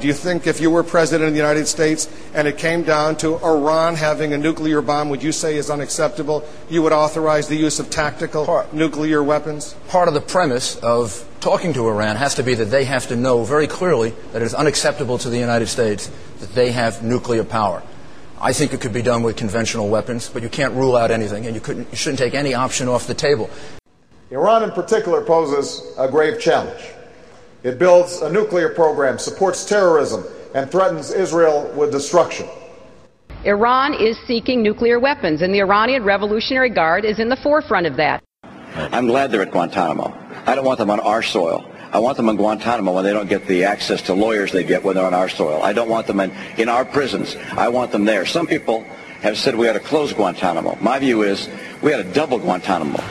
Do you think if you were president of the United States and it came down to Iran having a nuclear bomb, would you say is unacceptable? You would authorize the use of tactical part, nuclear weapons? Part of the premise of talking to Iran has to be that they have to know very clearly that it is unacceptable to the United States that they have nuclear power. I think it could be done with conventional weapons, but you can't rule out anything, and you, couldn't, you shouldn't take any option off the table. Iran, in particular, poses a grave challenge. It builds a nuclear program, supports terrorism, and threatens Israel with destruction. Iran is seeking nuclear weapons, and the Iranian Revolutionary Guard is in the forefront of that. I'm glad they're at Guantanamo. I don't want them on our soil. I want them in Guantanamo when they don't get the access to lawyers they get when they're on our soil. I don't want them in, in our prisons. I want them there. Some people have said we ought to close Guantanamo. My view is we ought to double Guantanamo.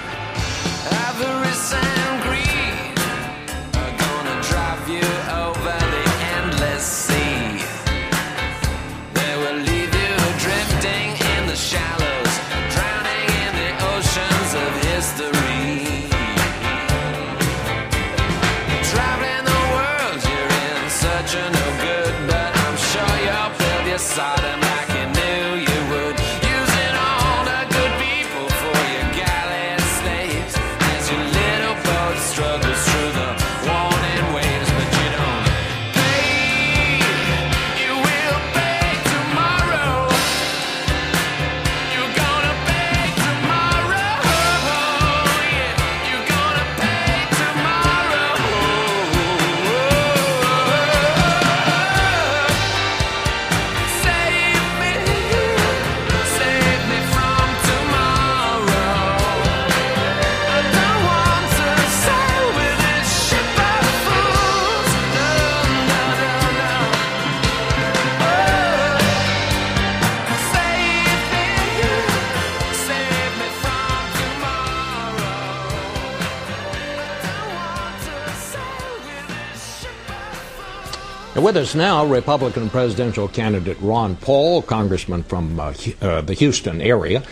With us now, Republican presidential candidate Ron Paul, congressman from uh, uh, the Houston area.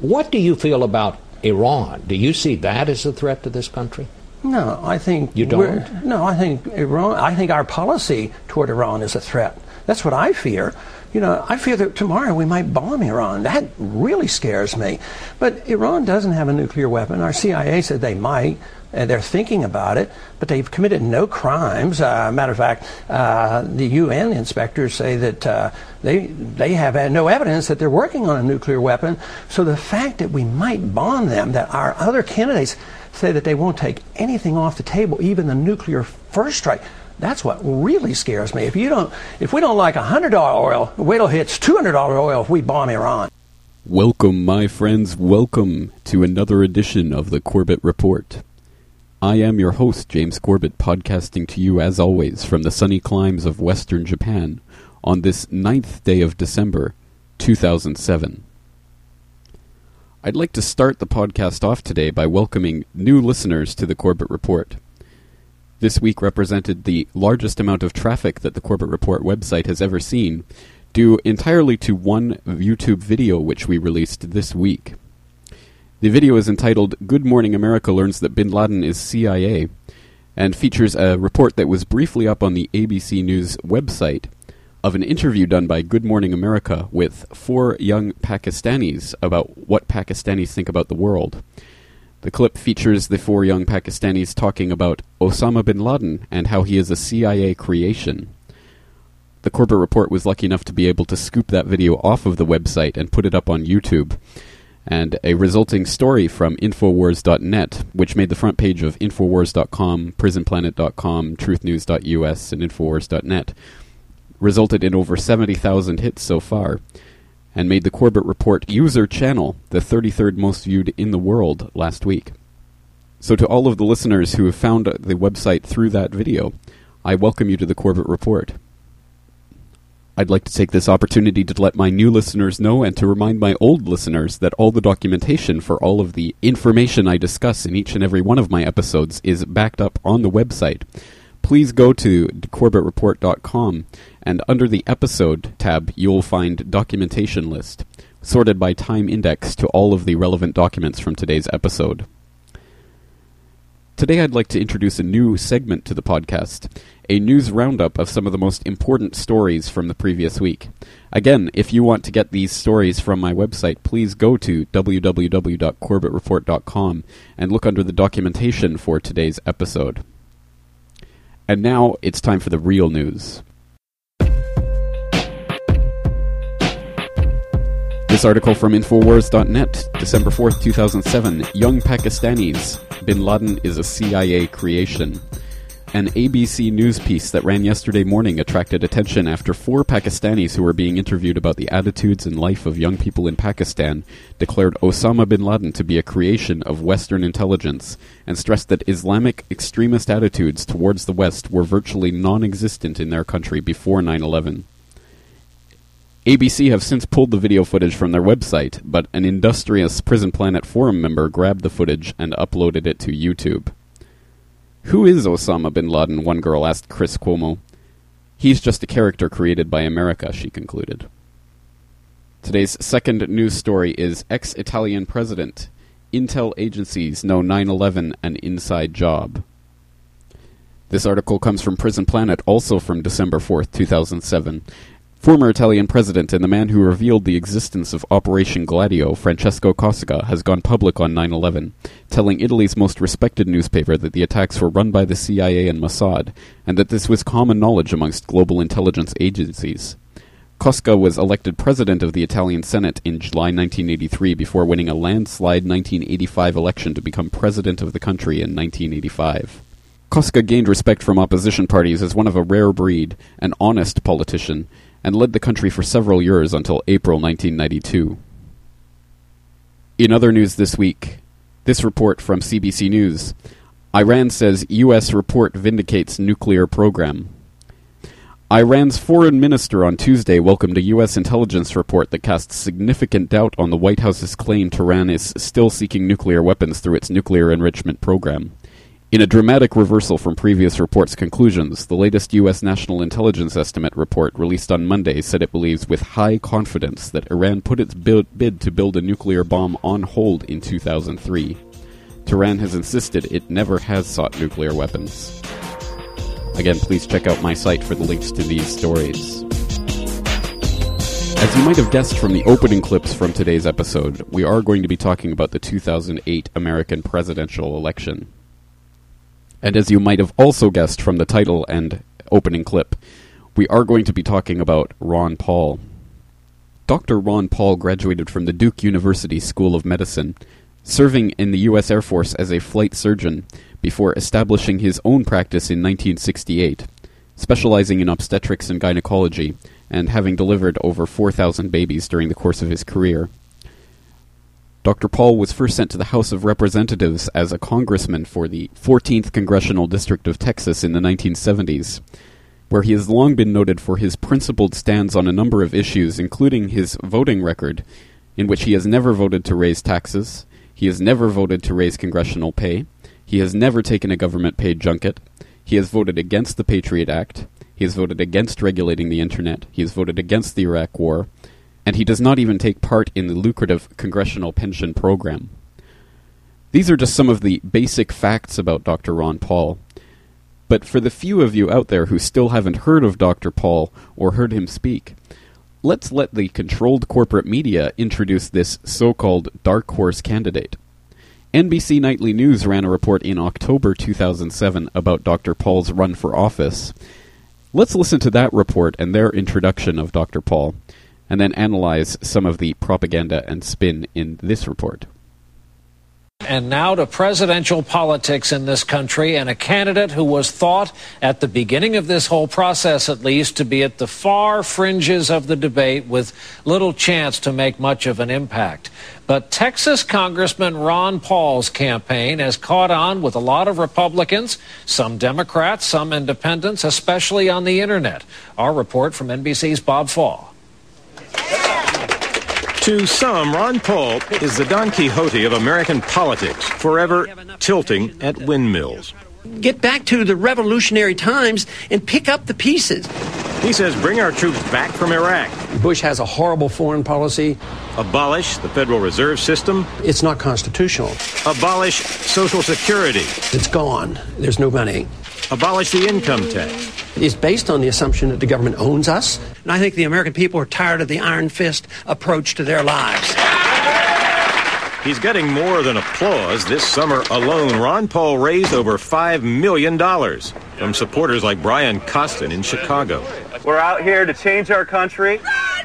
What do you feel about Iran? Do you see that as a threat to this country? No, I think you don't. No, I think Iran. I think our policy toward Iran is a threat. That's what I fear. You know, I fear that tomorrow we might bomb Iran. That really scares me. But Iran doesn't have a nuclear weapon. Our CIA said they might and they're thinking about it, but they've committed no crimes. Uh, matter of fact, uh, the UN inspectors say that uh, they they have no evidence that they're working on a nuclear weapon. So the fact that we might bomb them, that our other candidates say that they won't take anything off the table, even the nuclear first strike. That's what really scares me. If you don't, if we don't like $100 oil, wait till it hits $200 oil if we bomb Iran. Welcome, my friends. Welcome to another edition of the Corbett Report. I am your host, James Corbett, podcasting to you as always from the sunny climes of western Japan on this ninth day of December, 2007. I'd like to start the podcast off today by welcoming new listeners to the Corbett Report. This week represented the largest amount of traffic that the Corbett Report website has ever seen, due entirely to one YouTube video which we released this week. The video is entitled Good Morning America Learns That Bin Laden is CIA and features a report that was briefly up on the ABC News website of an interview done by Good Morning America with four young Pakistanis about what Pakistanis think about the world. The clip features the four young Pakistanis talking about Osama bin Laden and how he is a CIA creation. The Corbett Report was lucky enough to be able to scoop that video off of the website and put it up on YouTube and a resulting story from Infowars.net, which made the front page of Infowars.com, PrisonPlanet.com, TruthNews.us, and Infowars.net, resulted in over 70,000 hits so far, and made the Corbett Report user channel the 33rd most viewed in the world last week. So, to all of the listeners who have found the website through that video, I welcome you to the Corbett Report. I'd like to take this opportunity to let my new listeners know and to remind my old listeners that all the documentation for all of the information I discuss in each and every one of my episodes is backed up on the website. Please go to corbettreport.com and under the episode tab you'll find documentation list sorted by time index to all of the relevant documents from today's episode. Today I'd like to introduce a new segment to the podcast, a news roundup of some of the most important stories from the previous week. Again, if you want to get these stories from my website, please go to www.corbettreport.com and look under the documentation for today's episode. And now it's time for the real news. This article from Infowars.net, December 4th, 2007. Young Pakistanis. Bin Laden is a CIA creation. An ABC News piece that ran yesterday morning attracted attention after four Pakistanis who were being interviewed about the attitudes and life of young people in Pakistan declared Osama bin Laden to be a creation of Western intelligence and stressed that Islamic extremist attitudes towards the West were virtually non existent in their country before 9 11. ABC have since pulled the video footage from their website, but an industrious Prison Planet forum member grabbed the footage and uploaded it to YouTube. Who is Osama bin Laden? One girl asked Chris Cuomo. He's just a character created by America, she concluded. Today's second news story is ex Italian president. Intel agencies know 9 11 an inside job. This article comes from Prison Planet, also from December 4th, 2007, Former Italian president and the man who revealed the existence of Operation Gladio, Francesco Cossiga, has gone public on 9 11, telling Italy's most respected newspaper that the attacks were run by the CIA and Mossad, and that this was common knowledge amongst global intelligence agencies. Cossiga was elected president of the Italian Senate in July 1983 before winning a landslide 1985 election to become president of the country in 1985. Cossiga gained respect from opposition parties as one of a rare breed, an honest politician, and led the country for several years until April 1992. In other news this week, this report from CBC News Iran says U.S. report vindicates nuclear program. Iran's foreign minister on Tuesday welcomed a U.S. intelligence report that casts significant doubt on the White House's claim Tehran is still seeking nuclear weapons through its nuclear enrichment program. In a dramatic reversal from previous reports' conclusions, the latest U.S. National Intelligence Estimate report released on Monday said it believes with high confidence that Iran put its bid to build a nuclear bomb on hold in 2003. Tehran has insisted it never has sought nuclear weapons. Again, please check out my site for the links to these stories. As you might have guessed from the opening clips from today's episode, we are going to be talking about the 2008 American presidential election. And as you might have also guessed from the title and opening clip, we are going to be talking about Ron Paul. Dr. Ron Paul graduated from the Duke University School of Medicine, serving in the U.S. Air Force as a flight surgeon before establishing his own practice in 1968, specializing in obstetrics and gynecology, and having delivered over 4,000 babies during the course of his career. Dr. Paul was first sent to the House of Representatives as a congressman for the 14th Congressional District of Texas in the 1970s, where he has long been noted for his principled stands on a number of issues, including his voting record, in which he has never voted to raise taxes, he has never voted to raise congressional pay, he has never taken a government paid junket, he has voted against the Patriot Act, he has voted against regulating the Internet, he has voted against the Iraq War, and he does not even take part in the lucrative congressional pension program. These are just some of the basic facts about Dr. Ron Paul. But for the few of you out there who still haven't heard of Dr. Paul or heard him speak, let's let the controlled corporate media introduce this so called dark horse candidate. NBC Nightly News ran a report in October 2007 about Dr. Paul's run for office. Let's listen to that report and their introduction of Dr. Paul and then analyze some of the propaganda and spin in this report. And now to presidential politics in this country and a candidate who was thought at the beginning of this whole process, at least, to be at the far fringes of the debate with little chance to make much of an impact. But Texas Congressman Ron Paul's campaign has caught on with a lot of Republicans, some Democrats, some independents, especially on the internet. Our report from NBC's Bob Faw. To some, Ron Paul is the Don Quixote of American politics, forever tilting at windmills. Get back to the revolutionary times and pick up the pieces. He says bring our troops back from Iraq. Bush has a horrible foreign policy. Abolish the Federal Reserve System. It's not constitutional. Abolish Social Security. It's gone. There's no money. Abolish the income tax. It's based on the assumption that the government owns us. And I think the American people are tired of the iron fist approach to their lives. He's getting more than applause. This summer alone, Ron Paul raised over $5 million from supporters like Brian Costin in Chicago. We're out here to change our country.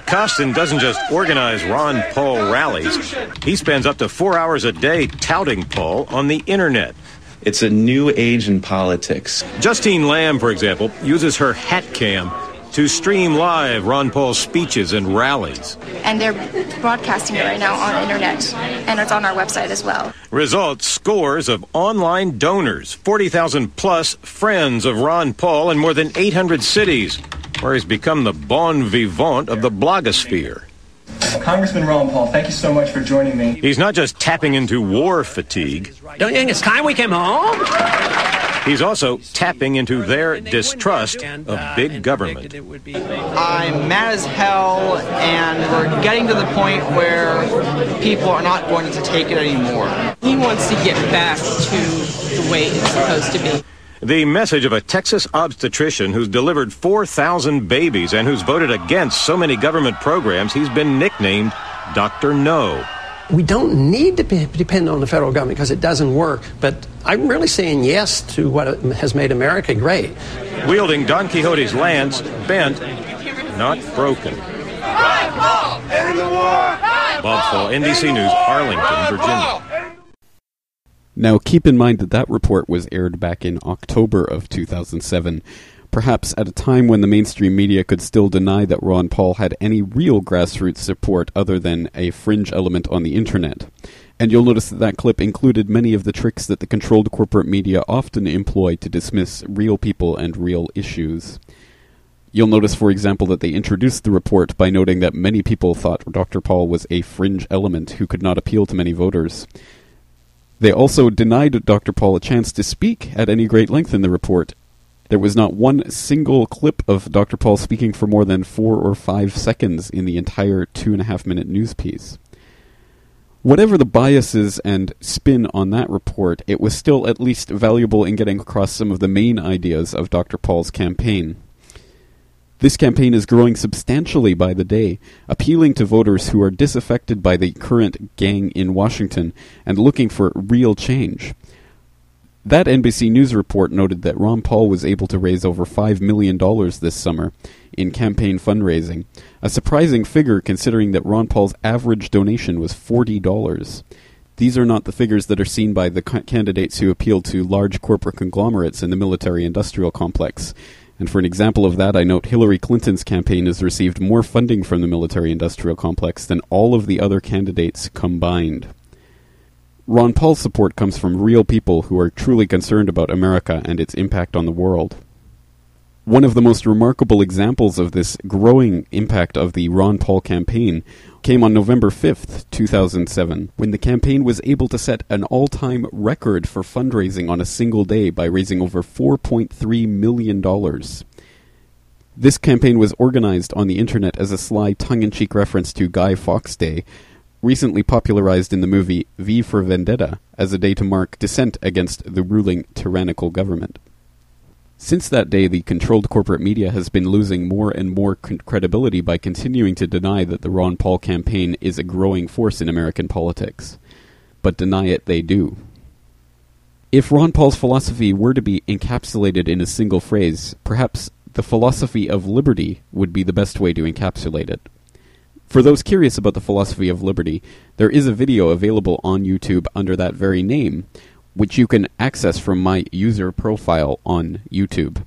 Costin doesn't just organize Ron Paul rallies, he spends up to four hours a day touting Paul on the internet. It's a new age in politics. Justine Lamb, for example, uses her hat cam to stream live Ron Paul's speeches and rallies. And they're broadcasting it right now on the internet, and it's on our website as well. Results scores of online donors, 40,000 plus friends of Ron Paul in more than 800 cities, where he's become the bon vivant of the blogosphere. Congressman Ron Paul, thank you so much for joining me. He's not just tapping into war fatigue. Don't you think it's time we came home? He's also tapping into their distrust of big government. I'm mad as hell, and we're getting to the point where people are not going to take it anymore. He wants to get back to the way it's supposed to be. The message of a Texas obstetrician who's delivered 4,000 babies and who's voted against so many government programs, he's been nicknamed Dr. No. We don't need to be, depend on the federal government because it doesn't work. But I'm really saying yes to what has made America great. Wielding Don Quixote's lance, bent, not broken. Bob Faw, NBC News, Arlington, Virginia. Now, keep in mind that that report was aired back in October of 2007, perhaps at a time when the mainstream media could still deny that Ron Paul had any real grassroots support other than a fringe element on the internet. And you'll notice that that clip included many of the tricks that the controlled corporate media often employ to dismiss real people and real issues. You'll notice, for example, that they introduced the report by noting that many people thought Dr. Paul was a fringe element who could not appeal to many voters. They also denied Dr. Paul a chance to speak at any great length in the report. There was not one single clip of Dr. Paul speaking for more than four or five seconds in the entire two and a half minute news piece. Whatever the biases and spin on that report, it was still at least valuable in getting across some of the main ideas of Dr. Paul's campaign. This campaign is growing substantially by the day, appealing to voters who are disaffected by the current gang in Washington and looking for real change. That NBC News report noted that Ron Paul was able to raise over $5 million this summer in campaign fundraising, a surprising figure considering that Ron Paul's average donation was $40. These are not the figures that are seen by the candidates who appeal to large corporate conglomerates in the military industrial complex. And for an example of that, I note Hillary Clinton's campaign has received more funding from the military industrial complex than all of the other candidates combined. Ron Paul's support comes from real people who are truly concerned about America and its impact on the world. One of the most remarkable examples of this growing impact of the Ron Paul campaign came on November 5th, 2007, when the campaign was able to set an all time record for fundraising on a single day by raising over $4.3 million. This campaign was organized on the internet as a sly tongue in cheek reference to Guy Fawkes Day, recently popularized in the movie V for Vendetta as a day to mark dissent against the ruling tyrannical government. Since that day, the controlled corporate media has been losing more and more credibility by continuing to deny that the Ron Paul campaign is a growing force in American politics. But deny it they do. If Ron Paul's philosophy were to be encapsulated in a single phrase, perhaps the philosophy of liberty would be the best way to encapsulate it. For those curious about the philosophy of liberty, there is a video available on YouTube under that very name, which you can access from my user profile on YouTube.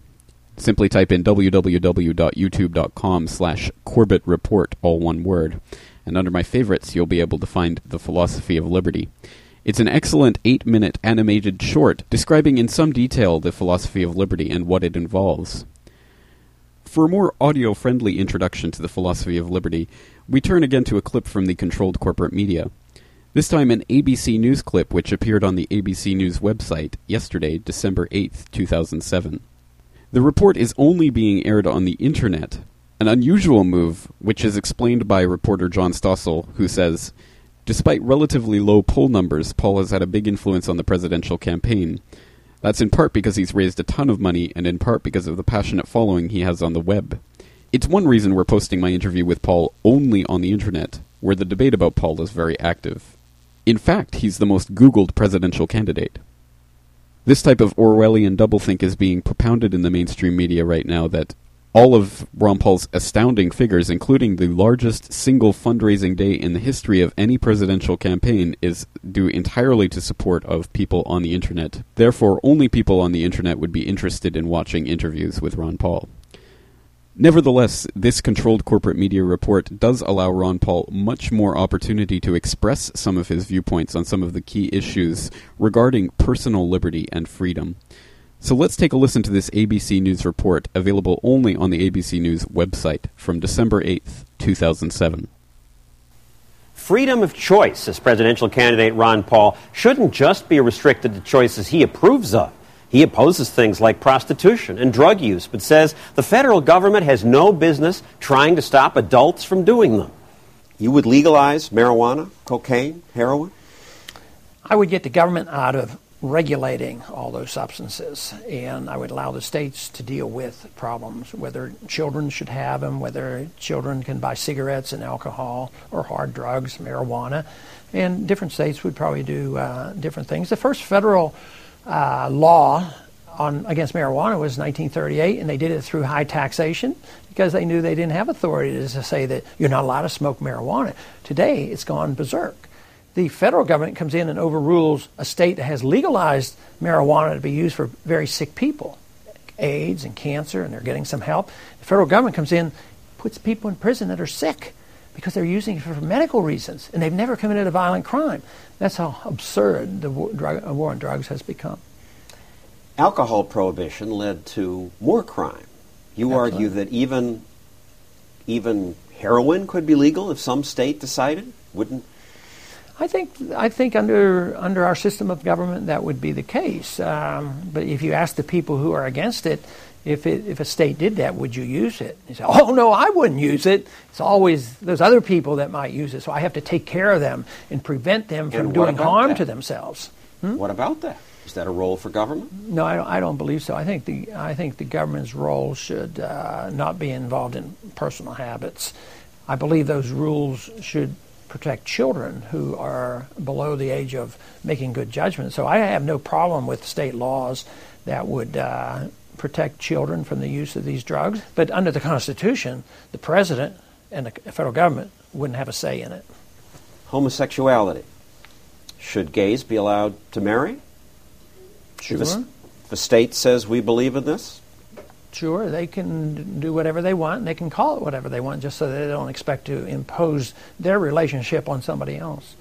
Simply type in www.youtube.com slash Corbett Report, all one word, and under my favorites you'll be able to find The Philosophy of Liberty. It's an excellent eight minute animated short describing in some detail the philosophy of liberty and what it involves. For a more audio friendly introduction to the philosophy of liberty, we turn again to a clip from the controlled corporate media. This time, an ABC News clip which appeared on the ABC News website yesterday, December 8th, 2007. The report is only being aired on the internet, an unusual move which is explained by reporter John Stossel, who says, Despite relatively low poll numbers, Paul has had a big influence on the presidential campaign. That's in part because he's raised a ton of money, and in part because of the passionate following he has on the web. It's one reason we're posting my interview with Paul only on the internet, where the debate about Paul is very active. In fact, he's the most Googled presidential candidate. This type of Orwellian doublethink is being propounded in the mainstream media right now that all of Ron Paul's astounding figures, including the largest single fundraising day in the history of any presidential campaign, is due entirely to support of people on the internet. Therefore, only people on the internet would be interested in watching interviews with Ron Paul. Nevertheless, this controlled corporate media report does allow Ron Paul much more opportunity to express some of his viewpoints on some of the key issues regarding personal liberty and freedom. So let's take a listen to this ABC News report, available only on the ABC News website from December 8th, 2007. Freedom of choice, says presidential candidate Ron Paul, shouldn't just be restricted to choices he approves of. He opposes things like prostitution and drug use, but says the federal government has no business trying to stop adults from doing them. You would legalize marijuana, cocaine, heroin? I would get the government out of regulating all those substances, and I would allow the states to deal with problems, whether children should have them, whether children can buy cigarettes and alcohol or hard drugs, marijuana, and different states would probably do uh, different things. The first federal uh, law on against marijuana was 1938, and they did it through high taxation because they knew they didn't have authority to say that you're not allowed to smoke marijuana. Today, it's gone berserk. The federal government comes in and overrules a state that has legalized marijuana to be used for very sick people, AIDS and cancer, and they're getting some help. The federal government comes in, puts people in prison that are sick because they're using it for medical reasons, and they've never committed a violent crime. That's how absurd the war, drug, war on drugs has become. Alcohol prohibition led to more crime. You Absolutely. argue that even even heroin could be legal if some state decided. Wouldn't I think I think under under our system of government that would be the case. Um, but if you ask the people who are against it, if it, if a state did that, would you use it? You say, oh no, I wouldn't use it. It's always those other people that might use it, so I have to take care of them and prevent them from doing harm that? to themselves. Hmm? What about that? Is that a role for government? No, I don't, I don't believe so. I think the I think the government's role should uh, not be involved in personal habits. I believe those rules should protect children who are below the age of making good judgments. So I have no problem with state laws that would uh, protect children from the use of these drugs. But under the Constitution, the president and the federal government wouldn't have a say in it. Homosexuality. Should gays be allowed to marry? Sure. If a, if a state says we believe in this? Sure, they can do whatever they want, and they can call it whatever they want, just so they don't expect to impose their relationship on somebody else.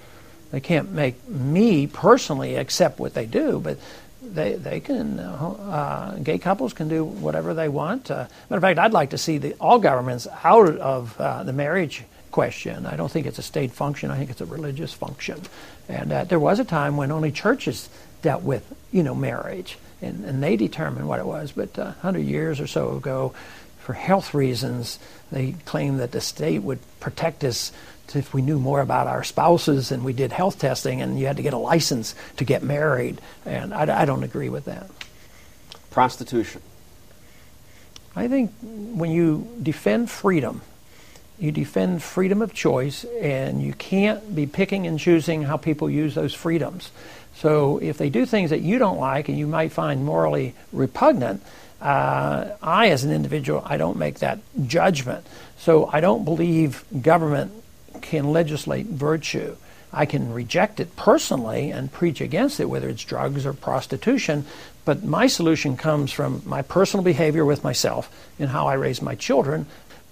They can't make me personally accept what they do, but they they can. Uh, gay couples can do whatever they want. Uh, matter of fact, I'd like to see the, all governments out of uh, the marriage question. I don't think it's a state function. I think it's a religious function. And uh, there was a time when only churches dealt with you know marriage and, and they determined what it was. But uh, 100 years or so ago, for health reasons, they claimed that the state would protect us if we knew more about our spouses and we did health testing and you had to get a license to get married. And I, I don't agree with that. Prostitution. I think when you defend freedom, you defend freedom of choice, and you can't be picking and choosing how people use those freedoms. So if they do things that you don't like and you might find morally repugnant, uh, I, as an individual, I don't make that judgment. So I don't believe government can legislate virtue. I can reject it personally and preach against it, whether it's drugs or prostitution. But my solution comes from my personal behavior with myself and how I raise my children.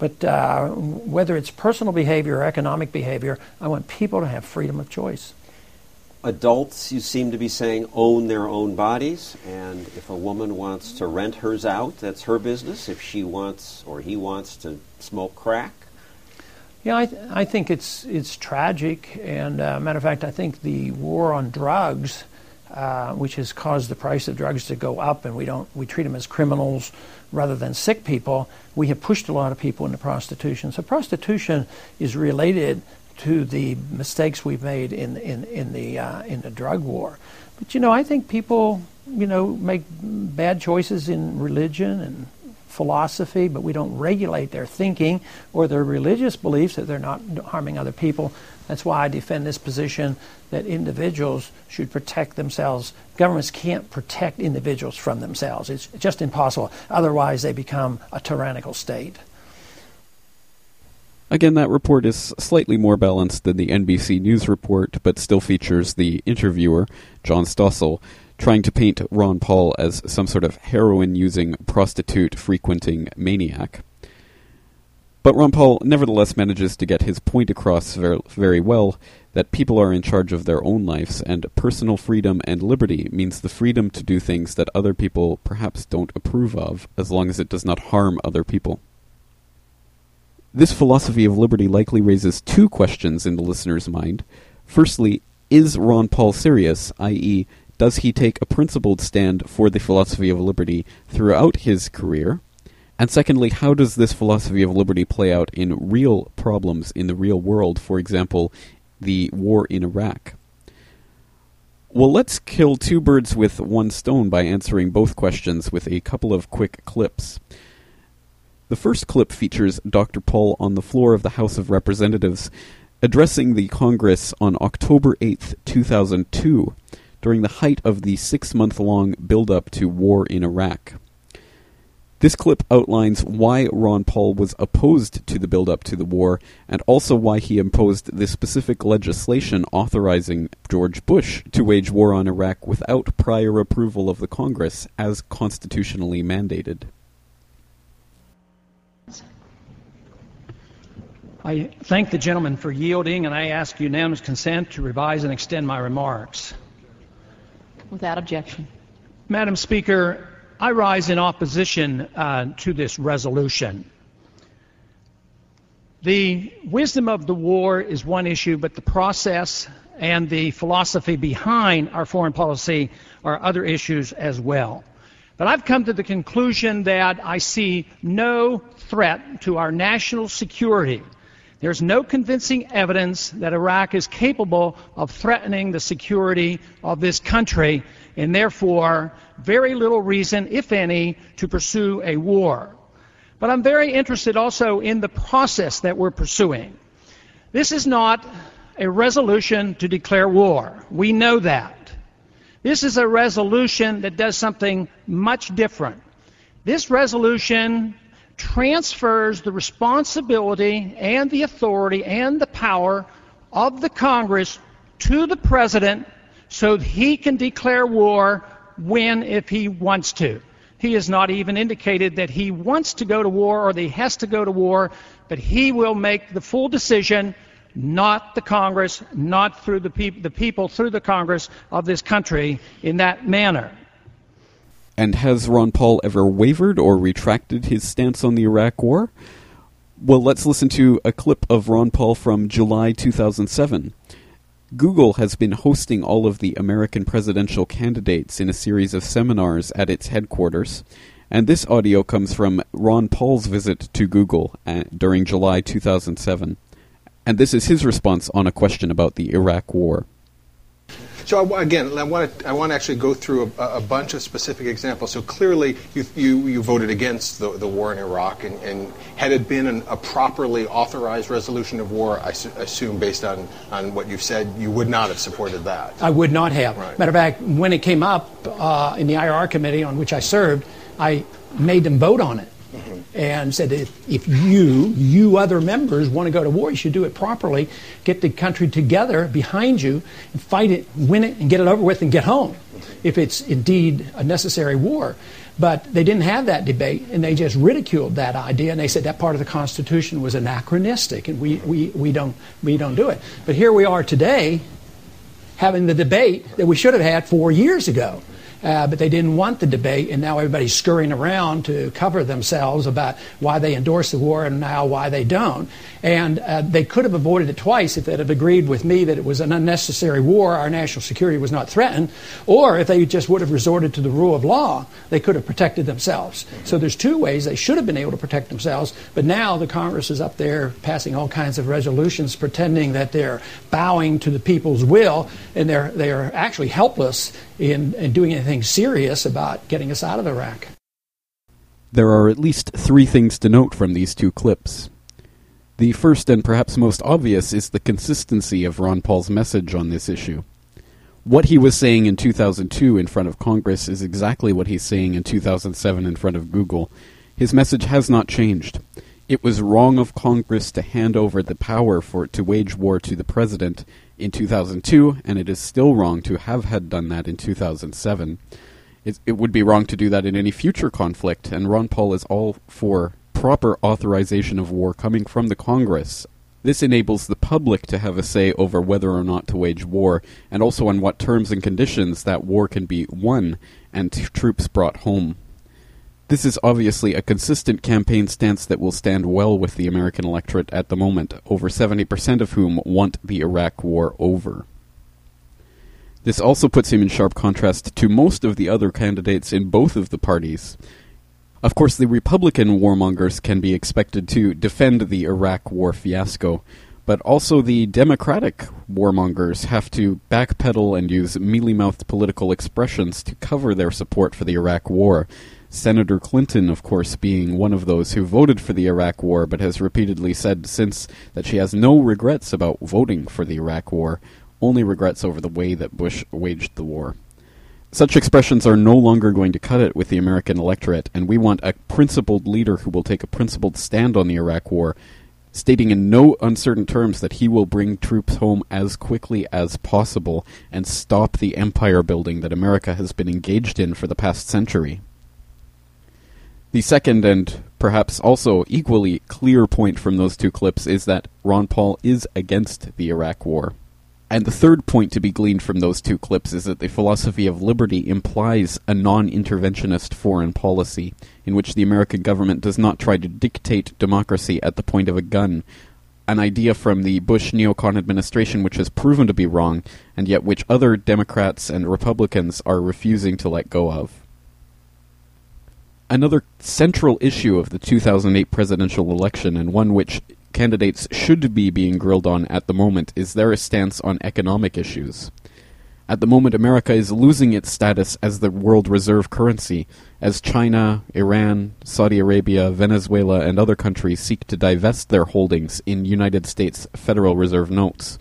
But uh, whether it's personal behavior or economic behavior, I want people to have freedom of choice. Adults, you seem to be saying, own their own bodies, and if a woman wants to rent hers out, that's her business. If she wants or he wants to smoke crack, Yeah, I, th- I think it's it's tragic, and uh, matter of fact, I think the war on drugs, uh, which has caused the price of drugs to go up, and we don't we treat them as criminals rather than sick people. We have pushed a lot of people into prostitution. So prostitution is related to the mistakes we've made in in in the uh, in the drug war. But you know, I think people you know make bad choices in religion and philosophy, but we don't regulate their thinking or their religious beliefs that they're not harming other people. That's why I defend this position that individuals should protect themselves. Governments can't protect individuals from themselves. It's just impossible. Otherwise, they become a tyrannical state. Again, that report is slightly more balanced than the NBC News report, but still features the interviewer, John Stossel, trying to paint Ron Paul as some sort of heroin using, prostitute frequenting maniac. But Ron Paul nevertheless manages to get his point across very, very well that people are in charge of their own lives, and personal freedom and liberty means the freedom to do things that other people perhaps don't approve of, as long as it does not harm other people. This philosophy of liberty likely raises two questions in the listener's mind. Firstly, is Ron Paul serious, i.e., does he take a principled stand for the philosophy of liberty throughout his career? And secondly, how does this philosophy of liberty play out in real problems in the real world, for example, the war in Iraq? Well, let's kill two birds with one stone by answering both questions with a couple of quick clips. The first clip features Dr. Paul on the floor of the House of Representatives addressing the Congress on October 8, 2002 during the height of the six month long build up to war in Iraq. This clip outlines why Ron Paul was opposed to the build up to the war and also why he imposed the specific legislation authorizing George Bush to wage war on Iraq without prior approval of the Congress as constitutionally mandated. I thank the gentleman for yielding and I ask unanimous consent to revise and extend my remarks. Without objection. Madam Speaker, I rise in opposition uh, to this resolution. The wisdom of the war is one issue, but the process and the philosophy behind our foreign policy are other issues as well. But I've come to the conclusion that I see no threat to our national security. There's no convincing evidence that Iraq is capable of threatening the security of this country, and therefore, very little reason, if any, to pursue a war. But I'm very interested also in the process that we're pursuing. This is not a resolution to declare war. We know that. This is a resolution that does something much different. This resolution transfers the responsibility and the authority and the power of the Congress to the President so he can declare war when, if he wants to. He has not even indicated that he wants to go to war or that he has to go to war, but he will make the full decision, not the Congress, not through the, pe- the people, through the Congress of this country in that manner. And has Ron Paul ever wavered or retracted his stance on the Iraq War? Well, let's listen to a clip of Ron Paul from July 2007. Google has been hosting all of the American presidential candidates in a series of seminars at its headquarters. And this audio comes from Ron Paul's visit to Google uh, during July 2007. And this is his response on a question about the Iraq War. So again, I want to I want to actually go through a, a bunch of specific examples. So clearly, you you, you voted against the, the war in Iraq, and, and had it been an, a properly authorized resolution of war, I su- assume based on on what you've said, you would not have supported that. I would not have. Right. Matter of fact, when it came up uh, in the IR committee on which I served, I made them vote on it and said if, if you, you other members, want to go to war, you should do it properly. Get the country together behind you and fight it, win it, and get it over with and get home if it's indeed a necessary war. But they didn't have that debate, and they just ridiculed that idea, and they said that part of the Constitution was anachronistic, and we, we, we, don't, we don't do it. But here we are today having the debate that we should have had four years ago. Uh, but they didn't want the debate, and now everybody's scurrying around to cover themselves about why they endorse the war and now why they don't. And uh, they could have avoided it twice if they'd have agreed with me that it was an unnecessary war, our national security was not threatened, or if they just would have resorted to the rule of law, they could have protected themselves. So there's two ways they should have been able to protect themselves, but now the Congress is up there passing all kinds of resolutions pretending that they're bowing to the people's will, and they're, they're actually helpless in, in doing anything serious about getting us out of Iraq. There are at least three things to note from these two clips. The first and perhaps most obvious is the consistency of Ron Paul's message on this issue. What he was saying in 2002 in front of Congress is exactly what he's saying in 2007 in front of Google. His message has not changed. It was wrong of Congress to hand over the power for to wage war to the president in 2002, and it is still wrong to have had done that in 2007. It, it would be wrong to do that in any future conflict, and Ron Paul is all for proper authorization of war coming from the Congress. This enables the public to have a say over whether or not to wage war, and also on what terms and conditions that war can be won and troops brought home. This is obviously a consistent campaign stance that will stand well with the American electorate at the moment, over 70% of whom want the Iraq War over. This also puts him in sharp contrast to most of the other candidates in both of the parties. Of course, the Republican warmongers can be expected to defend the Iraq war fiasco, but also the Democratic warmongers have to backpedal and use mealy mouthed political expressions to cover their support for the Iraq war. Senator Clinton, of course, being one of those who voted for the Iraq war, but has repeatedly said since that she has no regrets about voting for the Iraq war, only regrets over the way that Bush waged the war. Such expressions are no longer going to cut it with the American electorate, and we want a principled leader who will take a principled stand on the Iraq War, stating in no uncertain terms that he will bring troops home as quickly as possible and stop the empire building that America has been engaged in for the past century. The second and perhaps also equally clear point from those two clips is that Ron Paul is against the Iraq War. And the third point to be gleaned from those two clips is that the philosophy of liberty implies a non interventionist foreign policy, in which the American government does not try to dictate democracy at the point of a gun, an idea from the Bush neocon administration which has proven to be wrong, and yet which other Democrats and Republicans are refusing to let go of. Another central issue of the 2008 presidential election, and one which candidates should be being grilled on at the moment is their stance on economic issues. At the moment, America is losing its status as the world reserve currency, as China, Iran, Saudi Arabia, Venezuela, and other countries seek to divest their holdings in United States Federal Reserve notes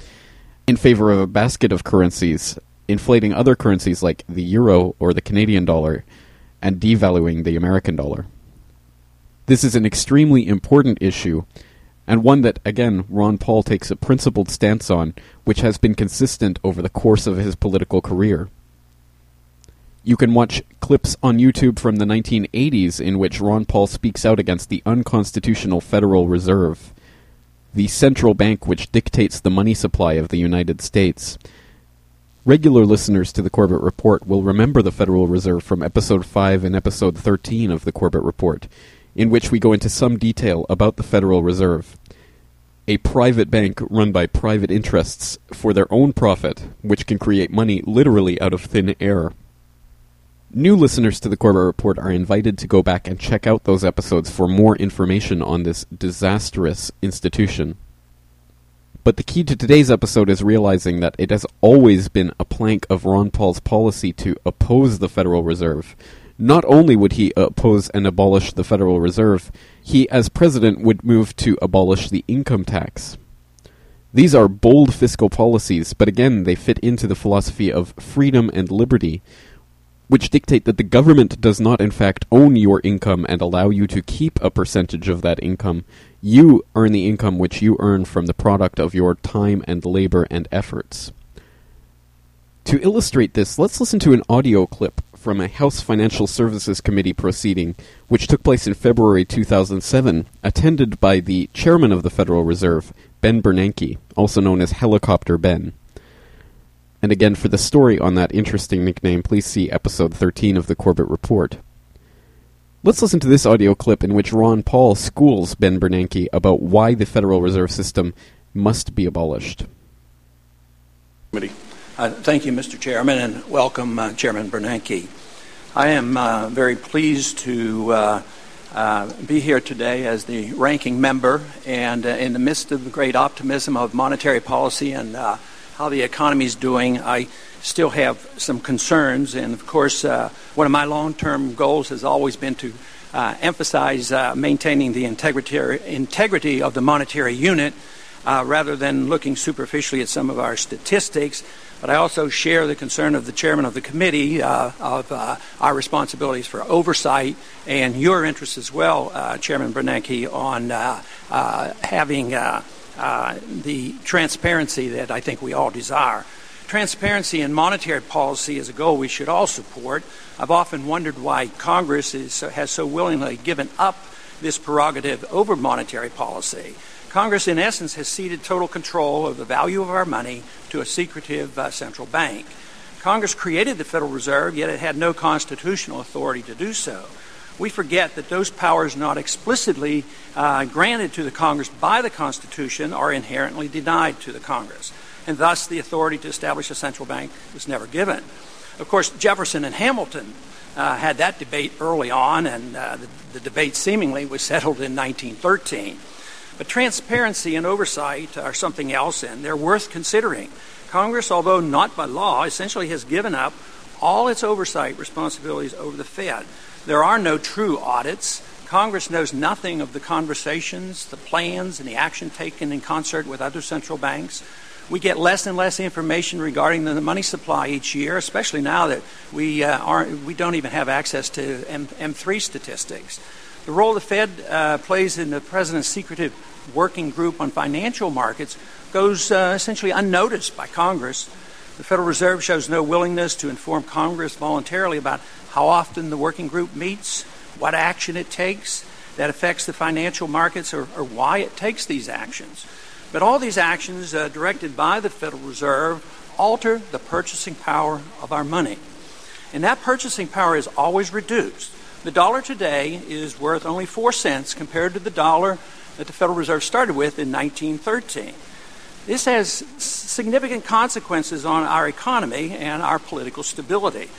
in favor of a basket of currencies, inflating other currencies like the euro or the Canadian dollar, and devaluing the American dollar. This is an extremely important issue and one that, again, Ron Paul takes a principled stance on, which has been consistent over the course of his political career. You can watch clips on YouTube from the 1980s in which Ron Paul speaks out against the unconstitutional Federal Reserve, the central bank which dictates the money supply of the United States. Regular listeners to the Corbett Report will remember the Federal Reserve from episode 5 and episode 13 of the Corbett Report in which we go into some detail about the Federal Reserve, a private bank run by private interests for their own profit, which can create money literally out of thin air. New listeners to the Corbett Report are invited to go back and check out those episodes for more information on this disastrous institution. But the key to today's episode is realizing that it has always been a plank of Ron Paul's policy to oppose the Federal Reserve, not only would he oppose and abolish the Federal Reserve, he, as president, would move to abolish the income tax. These are bold fiscal policies, but again, they fit into the philosophy of freedom and liberty, which dictate that the government does not, in fact, own your income and allow you to keep a percentage of that income. You earn the income which you earn from the product of your time and labor and efforts. To illustrate this, let's listen to an audio clip from a House Financial Services Committee proceeding, which took place in February 2007, attended by the chairman of the Federal Reserve, Ben Bernanke, also known as Helicopter Ben. And again, for the story on that interesting nickname, please see episode 13 of the Corbett Report. Let's listen to this audio clip in which Ron Paul schools Ben Bernanke about why the Federal Reserve System must be abolished. Uh, thank you, Mr. Chairman, and welcome, uh, Chairman Bernanke. I am uh, very pleased to uh, uh, be here today as the ranking member and uh, in the midst of the great optimism of monetary policy and how the economy is doing, I still have some concerns. And of course, uh, one of my long term goals has always been to uh, emphasize uh, maintaining the integrity, integrity of the monetary unit uh, rather than looking superficially at some of our statistics. But I also share the concern of the chairman of the committee uh, of uh, our responsibilities for oversight and your interest as well, Chairman Bernanke, on having uh, the transparency that I think we all desire. Transparency in monetary policy is a goal we should all support. I've often wondered why Congress is, has so willingly given up this prerogative over monetary policy. Congress, in essence, has ceded total control of the value of our money to a secretive uh, central bank. Congress created the Federal Reserve, yet it had no constitutional authority to do so we forget that those powers not explicitly uh, granted to the Congress by the Constitution are inherently denied to the Congress. And thus, the authority to establish a central bank was never given. Of course, Jefferson and Hamilton uh, had that debate early on, and uh, the, the debate seemingly was settled in 1913. But transparency and oversight are something else, and they're worth considering. Congress, although not by law, essentially has given up all its oversight responsibilities over the Fed. There are no true audits. Congress knows nothing of the conversations, the plans, and the action taken in concert with other central banks. We get less and less information regarding the money supply each year, especially now that we, uh, aren't, we don't even have access to M- M3 statistics. The role the Fed uh, plays in the President's secretive working group on financial markets goes uh, essentially unnoticed by Congress. The Federal Reserve shows no willingness to inform Congress voluntarily about how often the working group meets, what action it takes that affects the financial markets, or, or why it takes these actions. But all these actions uh, directed by the Federal Reserve alter the purchasing power of our money. And that purchasing power is always reduced. The dollar today is worth only 4 cents compared to the dollar that the Federal Reserve started with in 1913. This has significant consequences on our economy and our political stability.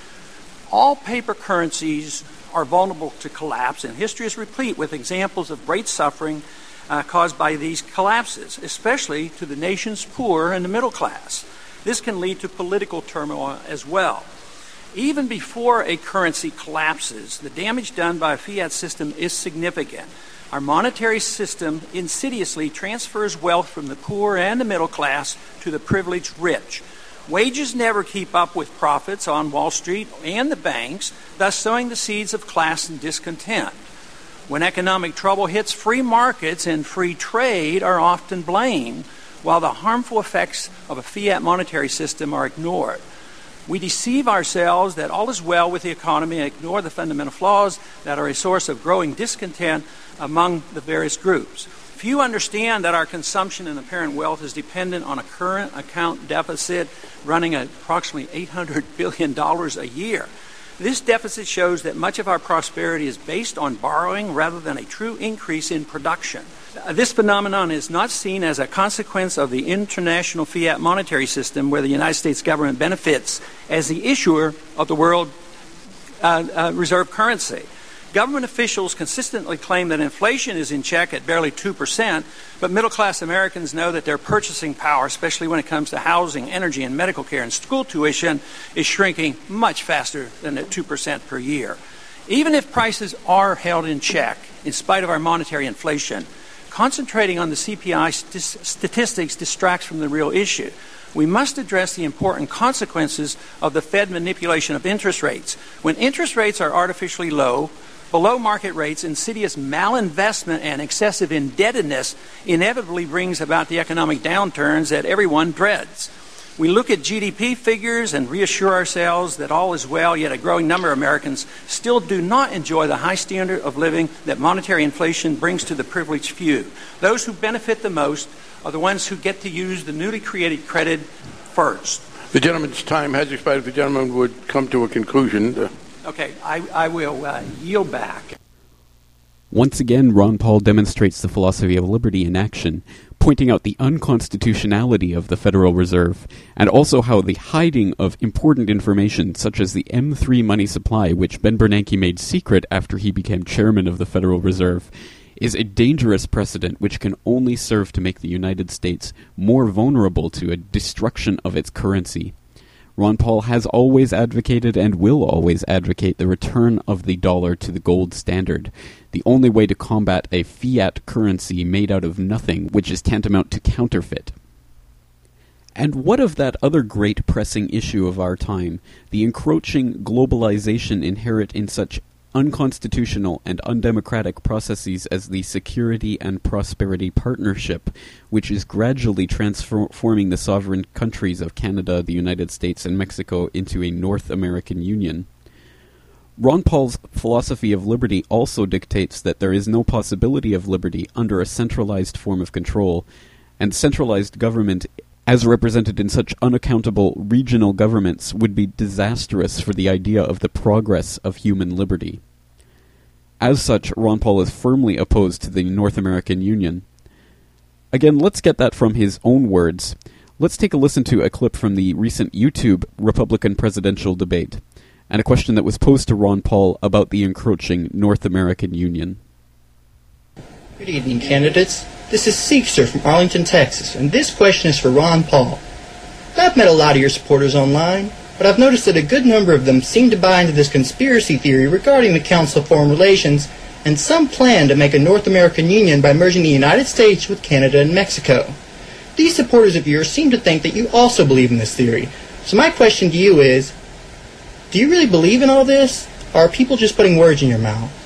All paper currencies are vulnerable to collapse, and history is replete with examples of great suffering uh, caused by these collapses, especially to the nation's poor and the middle class. This can lead to political turmoil as well. Even before a currency collapses, the damage done by a fiat system is significant. Our monetary system insidiously transfers wealth from the poor and the middle class to the privileged rich. Wages never keep up with profits on Wall Street and the banks, thus sowing the seeds of class and discontent. When economic trouble hits, free markets and free trade are often blamed, while the harmful effects of a fiat monetary system are ignored. We deceive ourselves that all is well with the economy and ignore the fundamental flaws that are a source of growing discontent among the various groups. If you understand that our consumption and apparent wealth is dependent on a current account deficit running at approximately $800 billion a year. This deficit shows that much of our prosperity is based on borrowing rather than a true increase in production. This phenomenon is not seen as a consequence of the international fiat monetary system where the United States government benefits as the issuer of the world uh, uh, reserve currency. Government officials consistently claim that inflation is in check at barely 2%, but middle class Americans know that their purchasing power, especially when it comes to housing, energy, and medical care and school tuition, is shrinking much faster than at 2% per year. Even if prices are held in check, in spite of our monetary inflation, concentrating on the CPI st- statistics distracts from the real issue. We must address the important consequences of the Fed manipulation of interest rates. When interest rates are artificially low, below market rates, insidious malinvestment, and excessive indebtedness inevitably brings about the economic downturns that everyone dreads. We look at GDP figures and reassure ourselves that all is well, yet a growing number of Americans still do not enjoy the high standard of living that monetary inflation brings to the privileged few. Those who benefit the most are the ones who get to use the newly created credit first. The gentleman's time has expired. If the gentleman would come to a conclusion. Uh, Okay, I, I will uh, yield back. Once again, Ron Paul demonstrates the philosophy of liberty in action, pointing out the unconstitutionality of the Federal Reserve, and also how the hiding of important information, such as the M3 money supply, which Ben Bernanke made secret after he became chairman of the Federal Reserve, is a dangerous precedent which can only serve to make the United States more vulnerable to a destruction of its currency. Ron Paul has always advocated and will always advocate the return of the dollar to the gold standard, the only way to combat a fiat currency made out of nothing, which is tantamount to counterfeit. And what of that other great pressing issue of our time, the encroaching globalization inherent in such unconstitutional and undemocratic processes as the Security and Prosperity Partnership, which is gradually transforming the sovereign countries of Canada, the United States, and Mexico into a North American Union. Ron Paul's philosophy of liberty also dictates that there is no possibility of liberty under a centralized form of control, and centralized government as represented in such unaccountable regional governments, would be disastrous for the idea of the progress of human liberty. As such, Ron Paul is firmly opposed to the North American Union. Again, let's get that from his own words. Let's take a listen to a clip from the recent YouTube Republican presidential debate, and a question that was posed to Ron Paul about the encroaching North American Union. Good evening, candidates. This is Seekster from Arlington, Texas, and this question is for Ron Paul. I've met a lot of your supporters online, but I've noticed that a good number of them seem to buy into this conspiracy theory regarding the Council of Foreign Relations and some plan to make a North American Union by merging the United States with Canada and Mexico. These supporters of yours seem to think that you also believe in this theory. So my question to you is, do you really believe in all this, or are people just putting words in your mouth?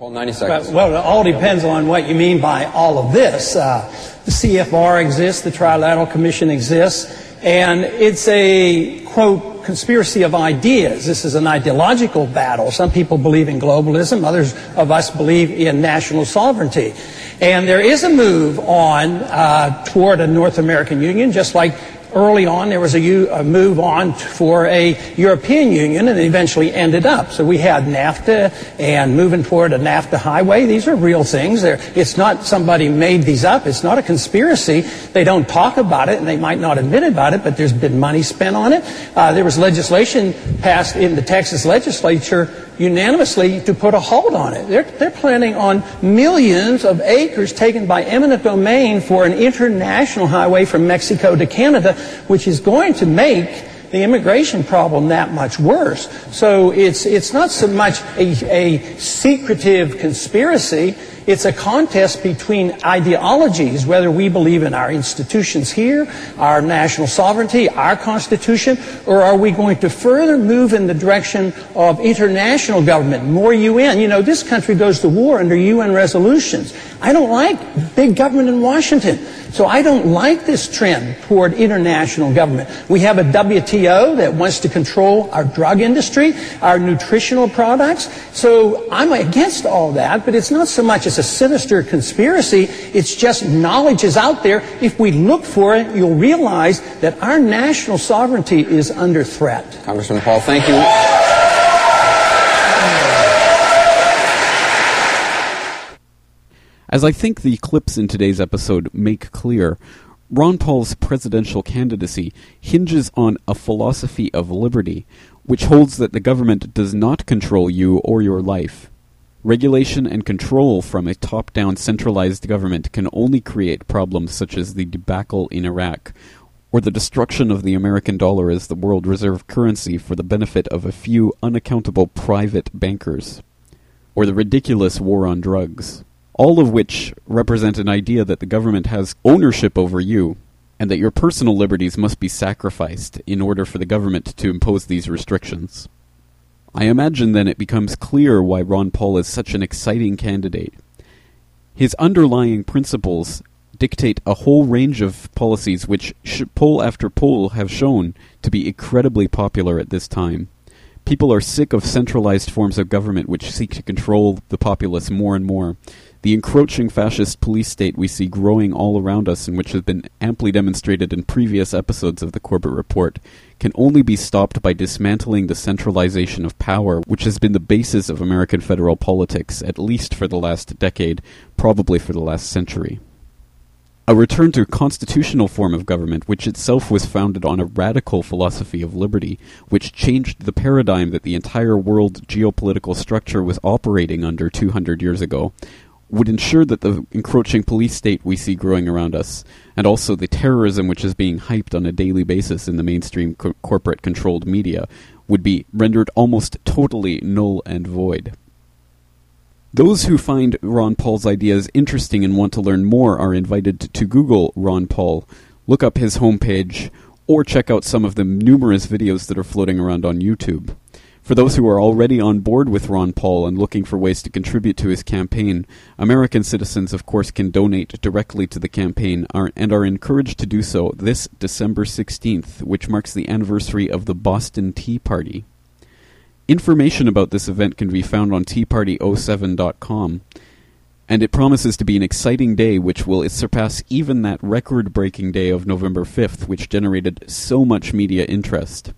Well, 90 seconds. Well, it all depends on what you mean by all of this. Uh, the CFR exists, the Trilateral Commission exists, and it's a, quote, conspiracy of ideas. This is an ideological battle. Some people believe in globalism, others of us believe in national sovereignty. And there is a move on uh, toward a North American Union, just like early on there was a, move on for a European Union and it eventually ended up. So we had NAFTA and moving toward a NAFTA highway. These are real things. They're, it's not somebody made these up. It's not a conspiracy. They don't talk about it and they might not admit about it, but there's been money spent on it. Uh, there was legislation passed in the Texas legislature unanimously to put a hold on it. They're, they're planning on millions of acres taken by eminent domain for an international highway from Mexico to Canada, which is going to make the immigration problem that much worse. So it's, it's not so much a, a secretive conspiracy. It's a contest between ideologies, whether we believe in our institutions here, our national sovereignty, our Constitution, or are we going to further move in the direction of international government, more UN? You know, this country goes to war under UN resolutions. I don't like big government in Washington. So I don't like this trend toward international government. We have a WTO that wants to control our drug industry, our nutritional products. So I'm against all that, but it's not so much as a sinister conspiracy. It's just knowledge is out there. If we look for it, you'll realize that our national sovereignty is under threat. Congressman Paul, thank you. As I think the clips in today's episode make clear, Ron Paul's presidential candidacy hinges on a philosophy of liberty, which holds that the government does not control you or your life. Regulation and control from a top down centralized government can only create problems such as the debacle in Iraq, or the destruction of the American dollar as the world reserve currency for the benefit of a few unaccountable private bankers, or the ridiculous war on drugs all of which represent an idea that the government has ownership over you and that your personal liberties must be sacrificed in order for the government to impose these restrictions. I imagine then it becomes clear why Ron Paul is such an exciting candidate. His underlying principles dictate a whole range of policies which poll after poll have shown to be incredibly popular at this time. People are sick of centralized forms of government which seek to control the populace more and more The encroaching fascist police state we see growing all around us and which has been amply demonstrated in previous episodes of the Corbett Report can only be stopped by dismantling the centralization of power, which has been the basis of American federal politics, at least for the last decade, probably for the last century. A return to a constitutional form of government, which itself was founded on a radical philosophy of liberty, which changed the paradigm that the entire world geopolitical structure was operating under 200 years ago, would ensure that the encroaching police state we see growing around us, and also the terrorism which is being hyped on a daily basis in the mainstream co- corporate controlled media, would be rendered almost totally null and void. Those who find Ron Paul's ideas interesting and want to learn more are invited to Google Ron Paul, look up his homepage, or check out some of the numerous videos that are floating around on YouTube. For those who are already on board with Ron Paul and looking for ways to contribute to his campaign, American citizens, of course, can donate directly to the campaign and are encouraged to do so this December 16th, which marks the anniversary of the Boston Tea Party. Information about this event can be found on teaparty07.com, and it promises to be an exciting day which will surpass even that record breaking day of November 5th, which generated so much media interest.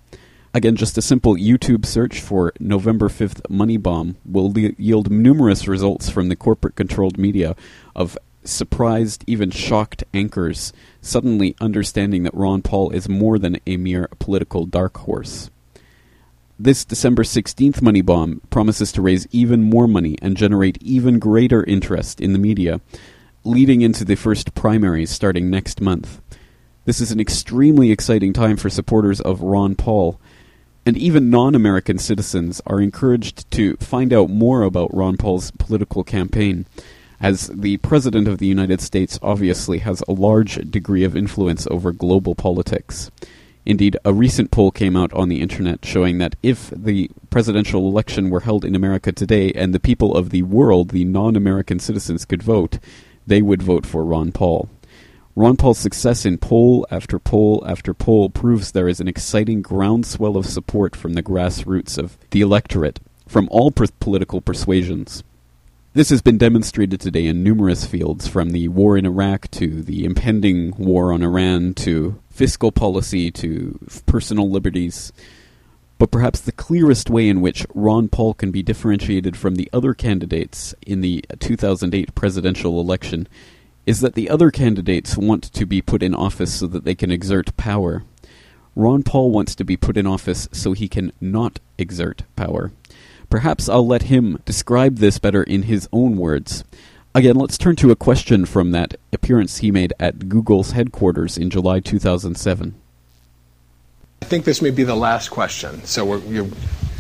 Again, just a simple YouTube search for November 5th Money Bomb will le- yield numerous results from the corporate controlled media of surprised, even shocked anchors suddenly understanding that Ron Paul is more than a mere political dark horse. This December 16th Money Bomb promises to raise even more money and generate even greater interest in the media, leading into the first primaries starting next month. This is an extremely exciting time for supporters of Ron Paul and even non American citizens are encouraged to find out more about Ron Paul's political campaign, as the President of the United States obviously has a large degree of influence over global politics. Indeed, a recent poll came out on the internet showing that if the presidential election were held in America today and the people of the world, the non American citizens, could vote, they would vote for Ron Paul. Ron Paul's success in poll after poll after poll proves there is an exciting groundswell of support from the grassroots of the electorate, from all per- political persuasions. This has been demonstrated today in numerous fields, from the war in Iraq to the impending war on Iran to fiscal policy to personal liberties. But perhaps the clearest way in which Ron Paul can be differentiated from the other candidates in the 2008 presidential election is that the other candidates want to be put in office so that they can exert power. Ron Paul wants to be put in office so he can not exert power. Perhaps I'll let him describe this better in his own words. Again, let's turn to a question from that appearance he made at Google's headquarters in July 2007. I think this may be the last question, so you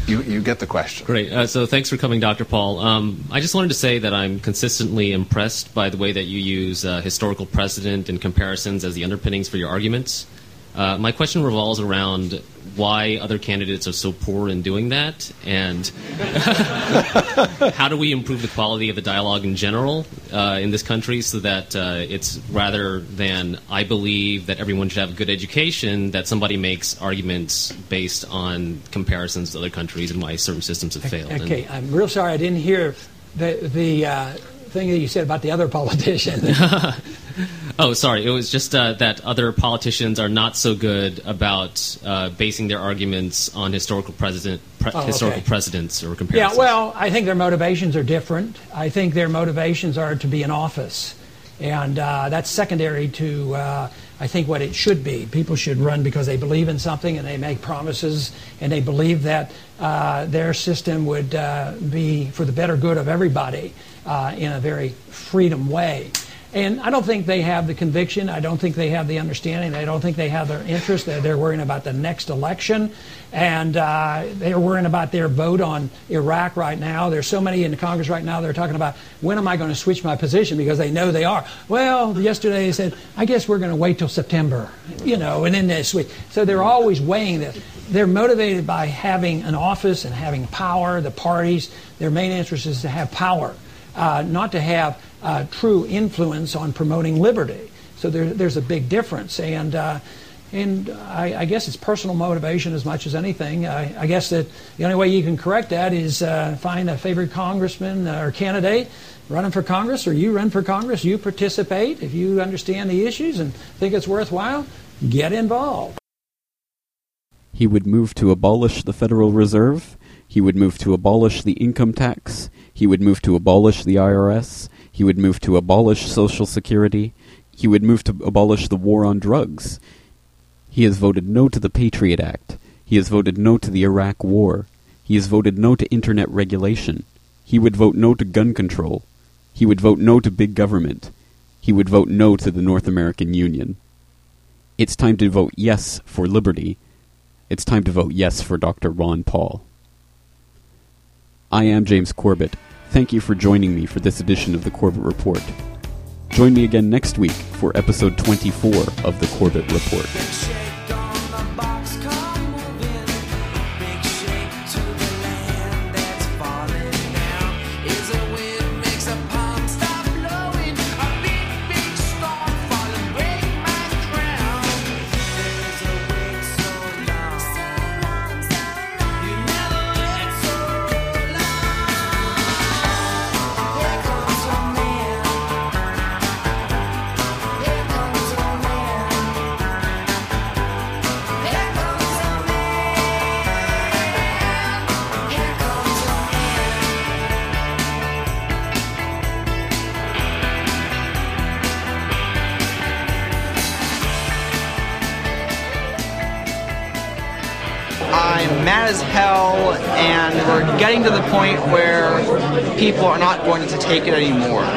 you, you get the question. Great. Uh, so thanks for coming, Dr. Paul. Um, I just wanted to say that I'm consistently impressed by the way that you use uh, historical precedent and comparisons as the underpinnings for your arguments. Uh, my question revolves around why other candidates are so poor in doing that, and how do we improve the quality of the dialogue in general uh, in this country so that uh, it's rather than I believe that everyone should have a good education, that somebody makes arguments based on comparisons to other countries and why certain systems have failed. Okay, and I'm real sorry I didn't hear the the uh, thing that you said about the other politician. oh, sorry. It was just uh, that other politicians are not so good about uh, basing their arguments on historical precedent, pre- Oh, okay. historical precedents or comparisons. Yeah, well, I think their motivations are different. I think their motivations are to be in office. And uh, that's secondary to, uh, I think, what it should be. People should run because they believe in something and they make promises and they believe that uh, their system would uh, be for the better good of everybody uh, in a very freedom way. And I don't think they have the conviction. I don't think they have the understanding. I don't think they have their interest. They're, they're worrying about the next election. And uh, they're worrying about their vote on Iraq right now. There's so many in Congress right now, they're talking about when am I going to switch my position because they know they are. Well, yesterday they said, I guess we're going to wait till September, you know, and then they switch. So they're always weighing this. They're motivated by having an office and having power. The parties, their main interest is to have power, uh, not to have uh, true influence on promoting liberty. So there, there's a big difference. And uh, And I, I, guess it's personal motivation as much as anything. I, I, guess that the only way you can correct that is uh, find a favorite congressman or candidate running for Congress, or you run for Congress, you participate. If you understand the issues and think it's worthwhile, get involved. He would move to abolish the Federal Reserve. He would move to abolish the income tax. He would move to abolish the IRS. He would move to abolish Social Security. He would move to abolish the war on drugs. He has voted no to the Patriot Act. He has voted no to the Iraq War. He has voted no to Internet regulation. He would vote no to gun control. He would vote no to big government. He would vote no to the North American Union. It's time to vote yes for liberty. It's time to vote yes for Dr. Ron Paul. I am James Corbett. Thank you for joining me for this edition of the Corbett Report. Join me again next week for episode 24 of the Corbett Report. People are not going to take it anymore.